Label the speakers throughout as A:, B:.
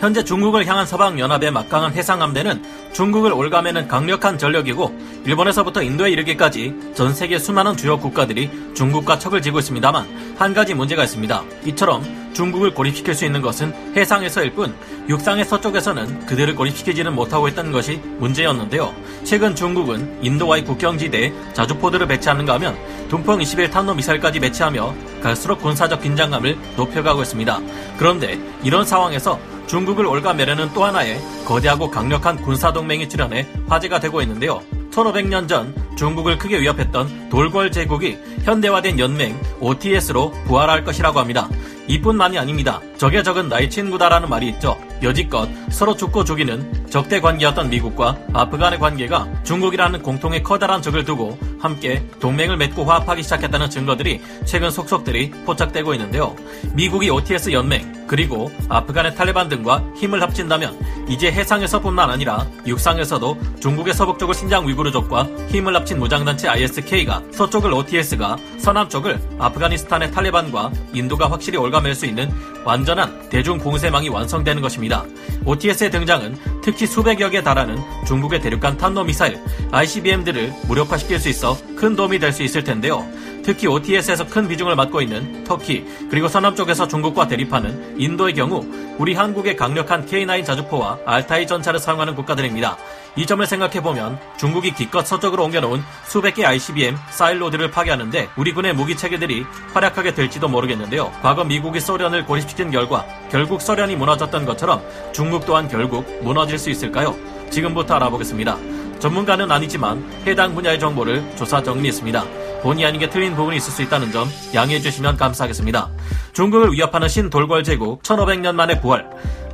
A: 현재 중국을 향한 서방연합의 막강한 해상함대는 중국을 옭아매는 강력한 전력이고 일본에서부터 인도에 이르기까지 전 세계 수많은 주요 국가들이 중국과 척을 지고 있습니다만 한 가지 문제가 있습니다. 이처럼 중국을 고립시킬 수 있는 것은 해상에서일 뿐 육상의 서쪽에서는 그들을 고립시키지는 못하고 있다는 것이 문제였는데요. 최근 중국은 인도와의 국경지대에 자주포들을 배치하는가 하면 둥펑 21 탄도 미사일까지 배치하며 갈수록 군사적 긴장감을 높여가고 있습니다. 그런데 이런 상황에서 중국을 올가매려는 또 하나의 거대하고 강력한 군사동맹이 출현해 화제가 되고 있는데요. 1500년 전 중국을 크게 위협했던 돌궐 제국이 현대화된 연맹 OTS로 부활할 것이라고 합니다. 이뿐만이 아닙니다. 적의 적은 나의 친구다라는 말이 있죠. 여지껏 서로 죽고 죽이는 적대 관계였던 미국과 아프간의 관계가 중국이라는 공통의 커다란 적을 두고 함께 동맹을 맺고 화합하기 시작했다는 증거들이 최근 속속들이 포착되고 있는데요. 미국이 OTS 연맹 그리고 아프간의 탈레반 등과 힘을 합친다면 이제 해상에서뿐만 아니라 육상에서도 중국의 서북쪽을 신장 위구르족과 힘을 합친 무장단체 ISK가 서쪽을 OTS가 서남쪽을 아프가니스탄의 탈레반과 인도가 확실히 올가맬 수 있는 완전한 대중 공세망이 완성되는 것입니다. OTS의 등장은 특히 수백여 개 달하는 중국의 대륙간 탄도미사일 ICBM들을 무력화시킬 수 있어 큰 도움이 될 수 있을 텐데요. 특히 OTS에서 큰 비중을 맡고 있는 터키 그리고 서남쪽에서 중국과 대립하는 인도의 경우 우리 한국의 강력한 K9 자주포와 알타이 전차를 사용하는 국가들입니다. 이 점을 생각해보면 중국이 기껏 서쪽으로 옮겨놓은 수백 개 ICBM 사일로드를 파괴하는데 우리 군의 무기 체계들이 활약하게 될지도 모르겠는데요. 과거 미국이 소련을 고립시킨 결과 결국 소련이 무너졌던 것처럼 중국 또한 결국 무너질 수 있을까요? 지금부터 알아보겠습니다. 전문가는 아니지만 해당 분야의 정보를 조사 정리했습니다. 본의 아니게 틀린 부분이 있을 수 있다는 점 양해해 주시면 감사하겠습니다. 중국을 위협하는 신돌궐 제국 1500년 만의 부활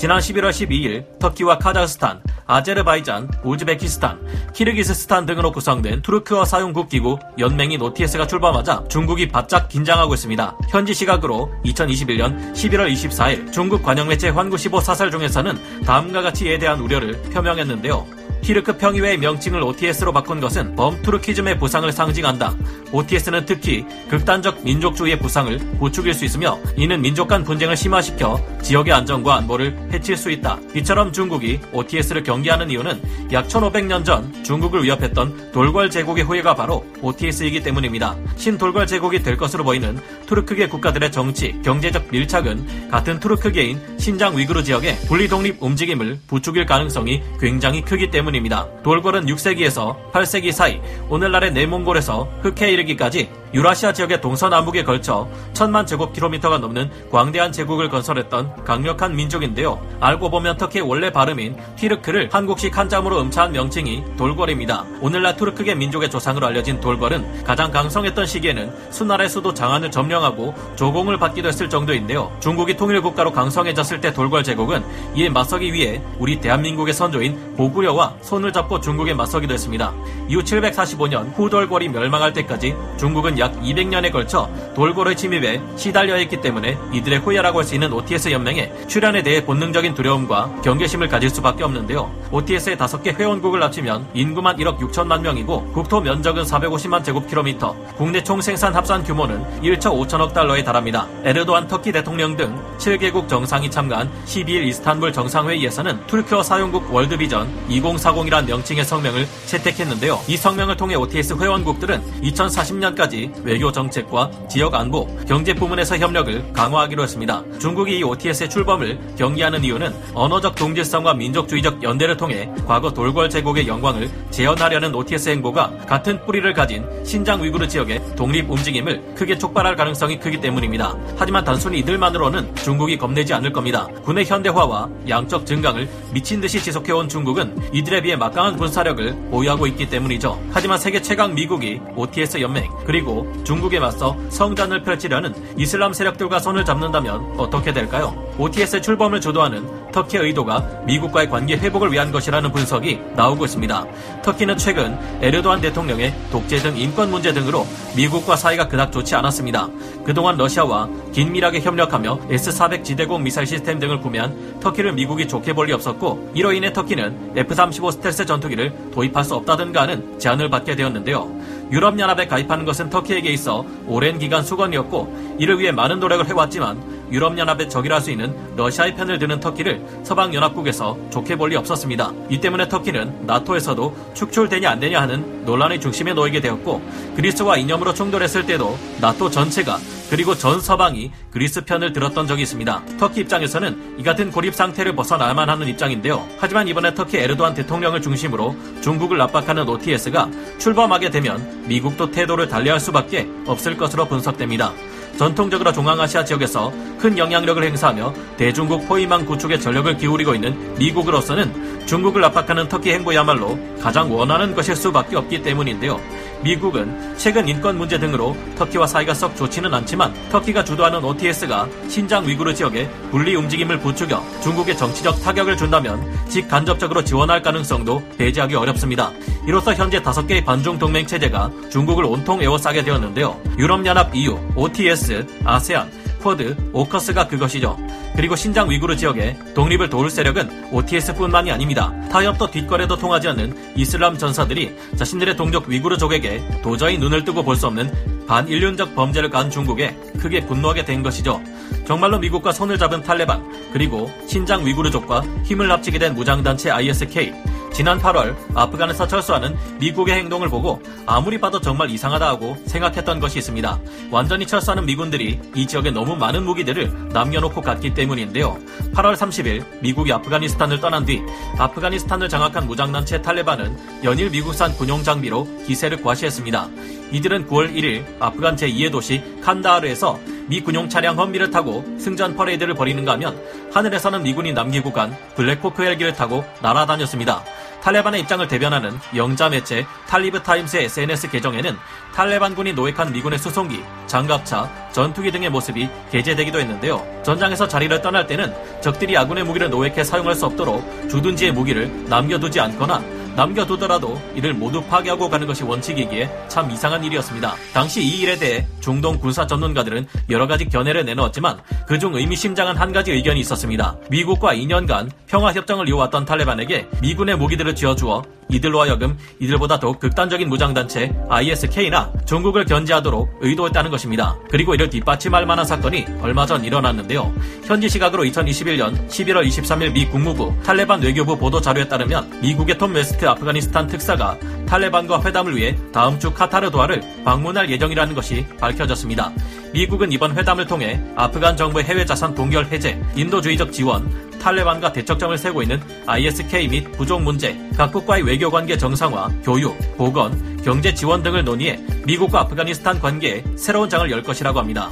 A: 지난 11월 12일 터키와 카자흐스탄, 아제르바이잔, 우즈베키스탄, 키르기스스탄 등으로 구성된 투르크어 사용국 기구 연맹인 OTS가 출범하자 중국이 바짝 긴장하고 있습니다. 현지 시각으로 2021년 11월 24일 중국 관영매체 환구 15 사설 중에서는 다음과 같이 이에 대한 우려를 표명했는데요. 키르크 평의회의 명칭을 OTS로 바꾼 것은 범투르키즘의 부상을 상징한다. OTS는 특히 극단적 민족주의의 부상을 부추길 수 있으며 이는 민족 간 분쟁을 심화시켜 지역의 안정과 안보를 해칠 수 있다. 이처럼 중국이 OTS를 경계하는 이유는 약 1500년 전 중국을 위협했던 돌궐 제국의 후예가 바로 OTS이기 때문입니다. 신돌궐 제국이 될 것으로 보이는 투르크계 국가들의 정치, 경제적 밀착은 같은 투르크계인 신장 위구르 지역의 분리 독립 움직임을 부추길 가능성이 굉장히 크기 때문입니다. 돌궐은 6세기에서 8세기 사이 오늘날의 내몽골에서 흑해에 이르기까지 유라시아 지역의 동서남북에 걸쳐 천만 제곱킬로미터가 넘는 광대한 제국을 건설했던 강력한 민족인데요. 알고 보면 터키의 원래 발음인 티르크를 한국식 한자음으로 음차한 명칭이 돌궐입니다. 오늘날 투르크계 민족의 조상으로 알려진 돌궐은 가장 강성했던 시기에는 수나라의 수도 장안을 점령하고 조공을 받기도 했을 정도인데요. 중국이 통일국가로 강성해졌을 때 돌궐 제국은 이에 맞서기 위해 우리 대한민국의 선조인 보구려와 손을 잡고 중국에 맞서기도 했습니다. 이후 745년 후돌궐이 멸망할 때까지 중국은 약 200년에 걸쳐 돌궐의 침입에 시달려 있기 때문에 이들의 후예라고 할 수 있는 OTS 연맹에 출연에 대해 본능적인 두려움과 경계심을 가질 수밖에 없는데요. OTS의 5개 회원국을 합치면 인구만 1억 6천만 명이고 국토 면적은 450만 제곱킬로미터, 국내 총 생산 합산 규모는 1조 5천억 달러에 달합니다. 에르도안 터키 대통령 등 7개국 정상이 참가한 12일 이스탄불 정상회의에서는 투르크어 사용국 월드비전 2040이란 명칭의 성명을 채택했는데요. 이 성명을 통해 OTS 회원국들은 2040년까지 외교 정책과 지역 안보, 경제 부문에서 협력을 강화하기로 했습니다. 중국이 이 OTS의 출범을 경계하는 이유는 언어적 동질성과 민족주의적 연대를 통해 과거 돌궐 제국의 영광을 재현하려는 OTS 행보가 같은 뿌리를 가진 신장 위구르 지역의 독립 움직임을 크게 촉발할 가능성이 크기 때문입니다. 하지만 단순히 이들만으로는 중국이 겁내지 않을 겁니다. 군의 현대화와 양적 증강을 미친 듯이 지속해온 중국은 이들에 비해 막강한 군사력을 보유하고 있기 때문이죠. 하지만 세계 최강 미국이 OTS 연맹 그리고 중국에 맞서 성전을 펼치려는 이슬람 세력들과 손을 잡는다면 어떻게 될까요? OTS의 출범을 주도하는 터키의 의도가 미국과의 관계 회복을 위한 것이라는 분석이 나오고 있습니다. 터키는 최근 에르도안 대통령의 독재 등 인권 문제 등으로 미국과 사이가 그닥 좋지 않았습니다. 그동안 러시아와 긴밀하게 협력하며 S-400 지대공 미사일 시스템 등을 구매한 터키를 미국이 좋게 볼 리 없었고 이로 인해 터키는 F-35 스텔스 전투기를 도입할 수 없다든가 하는 제한을 받게 되었는데요. 유럽연합에 가입하는 것은 터키에게 있어 오랜 기간 숙원이었고 이를 위해 많은 노력을 해왔지만 유럽연합의 적이라 할 수 있는 러시아의 편을 드는 터키를 서방연합국에서 좋게 볼 리 없었습니다. 이 때문에 터키는 나토에서도 축출되냐 안 되냐 하는 논란의 중심에 놓이게 되었고 그리스와 이념으로 충돌했을 때도 나토 전체가 그리고 전 서방이 그리스 편을 들었던 적이 있습니다. 터키 입장에서는 이 같은 고립 상태를 벗어나야만 하는 입장인데요. 하지만 이번에 터키 에르도안 대통령을 중심으로 중국을 압박하는 OTS가 출범하게 되면 미국도 태도를 달리할 수밖에 없을 것으로 분석됩니다. 전통적으로 중앙아시아 지역에서 큰 영향력을 행사하며 대중국 포위망 구축에 전력을 기울이고 있는 미국으로서는 중국을 압박하는 터키 행보야말로 가장 원하는 것일 수밖에 없기 때문인데요. 미국은 최근 인권 문제 등으로 터키와 사이가 썩 좋지는 않지만 터키가 주도하는 OTS가 신장 위구르 지역에 분리 움직임을 부추겨 중국에 정치적 타격을 준다면 직간접적으로 지원할 가능성도 배제하기 어렵습니다. 이로써 현재 다섯 개의 반중 동맹 체제가 중국을 온통 에워싸게 되었는데요. 유럽연합 EU, OTS, 아세안, 쿼드, 오커스가 그것이죠. 그리고 신장 위구르 지역에 독립을 도울 세력은 OTS뿐만이 아닙니다. 타협도 뒷거래도 통하지 않는 이슬람 전사들이 자신들의 동족 위구르족에게 도저히 눈을 뜨고 볼 수 없는 반인륜적 범죄를 간 중국에 크게 분노하게 된 것이죠. 정말로 미국과 손을 잡은 탈레반 그리고 신장 위구르족과 힘을 합치게 된 무장단체 ISK 지난 8월 아프간에서 철수하는 미국의 행동을 보고 아무리 봐도 정말 이상하다 하고 생각했던 것이 있습니다. 완전히 철수하는 미군들이 이 지역에 너무 많은 무기들을 남겨놓고 갔기 때문인데요. 8월 30일 미국이 아프가니스탄을 떠난 뒤 아프가니스탄을 장악한 무장단체 탈레반은 연일 미국산 군용 장비로 기세를 과시했습니다. 이들은 9월 1일 아프간 제2의 도시 칸다하르에서 미 군용 차량 험비를 타고 승전 퍼레이드를 벌이는가 하면 하늘에서는 미군이 남기고 간 블랙호크 헬기를 타고 날아다녔습니다. 탈레반의 입장을 대변하는 영자 매체 탈리브 타임스의 SNS 계정에는 탈레반군이 노획한 미군의 수송기, 장갑차, 전투기 등의 모습이 게재되기도 했는데요. 전장에서 자리를 떠날 때는 적들이 아군의 무기를 노획해 사용할 수 없도록 주둔지의 무기를 남겨두지 않거나 남겨두더라도 이를 모두 파괴하고 가는 것이 원칙이기에 참 이상한 일이었습니다. 당시 이 일에 대해 중동 군사 전문가들은 여러 가지 견해를 내놓았지만 그중 의미심장한 한 가지 의견이 있었습니다. 미국과 2년간 평화협정을 이어왔던 탈레반에게 미군의 무기들을 쥐어주어 이들로 하여금 이들보다 더욱 극단적인 무장단체 ISK나 중국을 견제하도록 의도했다는 것입니다. 그리고 이를 뒷받침할 만한 사건이 얼마 전 일어났는데요. 현지 시각으로 2021년 11월 23일 미 국무부 탈레반 외교부 보도 자료에 따르면 미국의 톰 웨스트 아프가니스탄 특사가 탈레반과 회담을 위해 다음 주 카타르 도하를 방문할 예정이라는 것이 밝혀졌습니다. 미국은 이번 회담을 통해 아프간 정부의 해외 자산 동결 해제, 인도주의적 지원, 탈레반과 대척점을 세고 있는 ISK 및 부족 문제, 각국과의 외교 관계 정상화, 교육, 보건, 경제 지원 등을 논의해 미국과 아프가니스탄 관계에 새로운 장을 열 것이라고 합니다.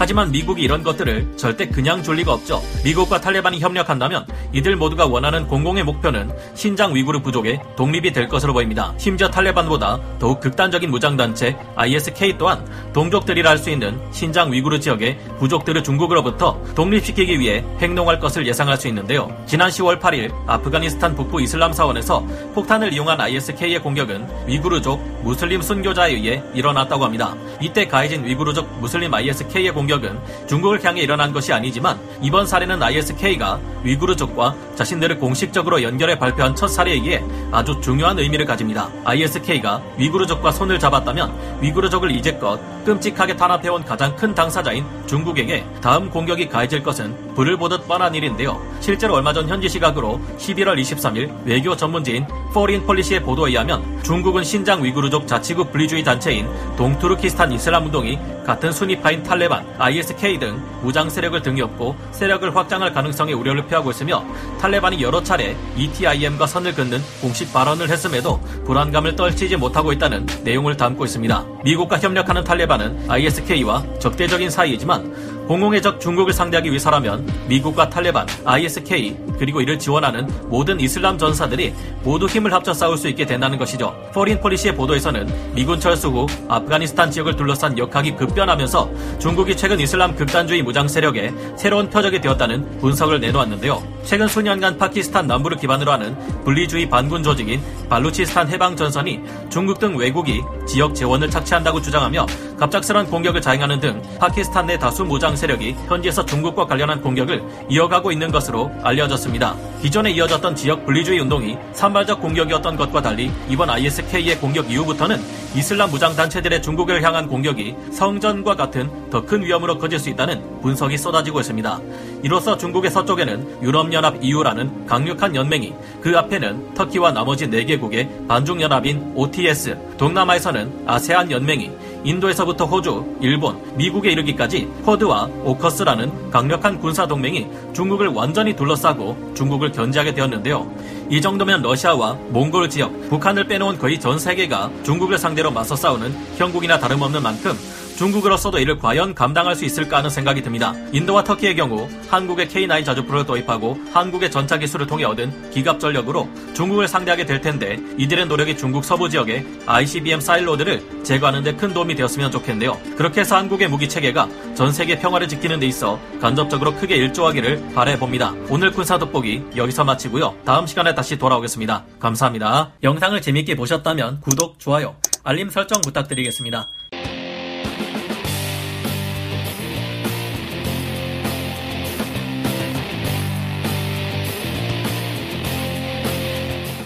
A: 하지만 미국이 이런 것들을 절대 그냥 줄 리가 없죠. 미국과 탈레반이 협력한다면 이들 모두가 원하는 공공의 목표는 신장 위구르 부족의 독립이 될 것으로 보입니다. 심지어 탈레반보다 더욱 극단적인 무장단체 ISK 또한 동족들이라 할 수 있는 신장 위구르 지역의 부족들을 중국으로부터 독립시키기 위해 행동할 것을 예상할 수 있는데요. 지난 10월 8일 아프가니스탄 북부 이슬람 사원에서 폭탄을 이용한 ISK의 공격은 위구르족 무슬림 순교자에 의해 일어났다고 합니다. 이때 가해진 위구르족 무슬림 ISK의 공격 공격은 중국을 향해 일어난 것이 아니지만 이번 사례는 ISK가 위구르족과 자신들을 공식적으로 연결해 발표한 첫 사례이기에 아주 중요한 의미를 가집니다. ISK가 위구르족과 손을 잡았다면 위구르족을 이제껏 끔찍하게 탄압해온 가장 큰 당사자인 중국에게 다음 공격이 가해질 것은 불을 보듯 뻔한 일인데요. 실제로 얼마 전 현지 시각으로 11월 23일 외교 전문지인 포린 폴리시의 보도에 의하면 중국은 신장 위구르족 자치구 분리주의 단체인 동투르키스탄 이슬람 운동이 같은 수니파인 탈레반, ISK 등 무장 세력을 등에 업고 세력을 확장할 가능성에 우려를 표하고 있으며 탈레반이 여러 차례 ETIM과 선을 긋는 공식 발언을 했음에도 불안감을 떨치지 못하고 있다는 내용을 담고 있습니다. 미국과 협력하는 탈레반은 ISK와 적대적인 사이이지만 공공의 적 중국을 상대하기 위해서라면 미국과 탈레반, ISK 그리고 이를 지원하는 모든 이슬람 전사들이 모두 힘을 합쳐 싸울 수 있게 된다는 것이죠. 포린 폴리시의 보도에서는 미군 철수 후 아프가니스탄 지역을 둘러싼 역학이 급변하면서 중국이 최근 이슬람 극단주의 무장 세력의 새로운 표적이 되었다는 분석을 내놓았는데요. 최근 수년간 파키스탄 남부를 기반으로 하는 분리주의 반군 조직인 발루치스탄 해방 전선이 중국 등 외국이 지역 자원을 착취한다고 주장하며 갑작스런 공격을 자행하는 등 파키스탄 내 다수 무장 세력이 현지에서 중국과 관련한 공격을 이어가고 있는 것으로 알려졌습니다. 있습니다. 기존에 이어졌던 지역 분리주의 운동이 산발적 공격이었던 것과 달리 이번 ISK의 공격 이후부터는 이슬람 무장 단체들의 중국을 향한 공격이 성전과 같은 더 큰 위험으로 커질 수 있다는 분석이 쏟아지고 있습니다. 이로써 중국의 서쪽에는 유럽연합 EU라는 강력한 연맹이 그 앞에는 터키와 나머지 4개국의 반중연합인 OTS, 동남아에서는 아세안 연맹이 인도에서부터 호주, 일본, 미국에 이르기까지 쿼드와 오커스라는 강력한 군사 동맹이 중국을 완전히 둘러싸고 중국을 견제하게 되었는데요. 이 정도면 러시아와 몽골 지역, 북한을 빼놓은 거의 전 세계가 중국을 상대로 맞서 싸우는 형국이나 다름없는 만큼 중국으로서도 이를 과연 감당할 수 있을까 하는 생각이 듭니다. 인도와 터키의 경우 한국의 K9 자주포를 도입하고 한국의 전차 기술을 통해 얻은 기갑 전력으로 중국을 상대하게 될 텐데 이들의 노력이 중국 서부 지역의 ICBM 사일로드를 제거하는 데 큰 도움이 되었으면 좋겠네요. 그렇게 해서 한국의 무기 체계가 전 세계 평화를 지키는 데 있어 간접적으로 크게 일조하기를 바라봅니다. 오늘 군사 돋보기 여기서 마치고요. 다음 시간에 다시 돌아오겠습니다. 감사합니다. 영상을 재밌게 보셨다면 구독, 좋아요, 알림 설정 부탁드리겠습니다.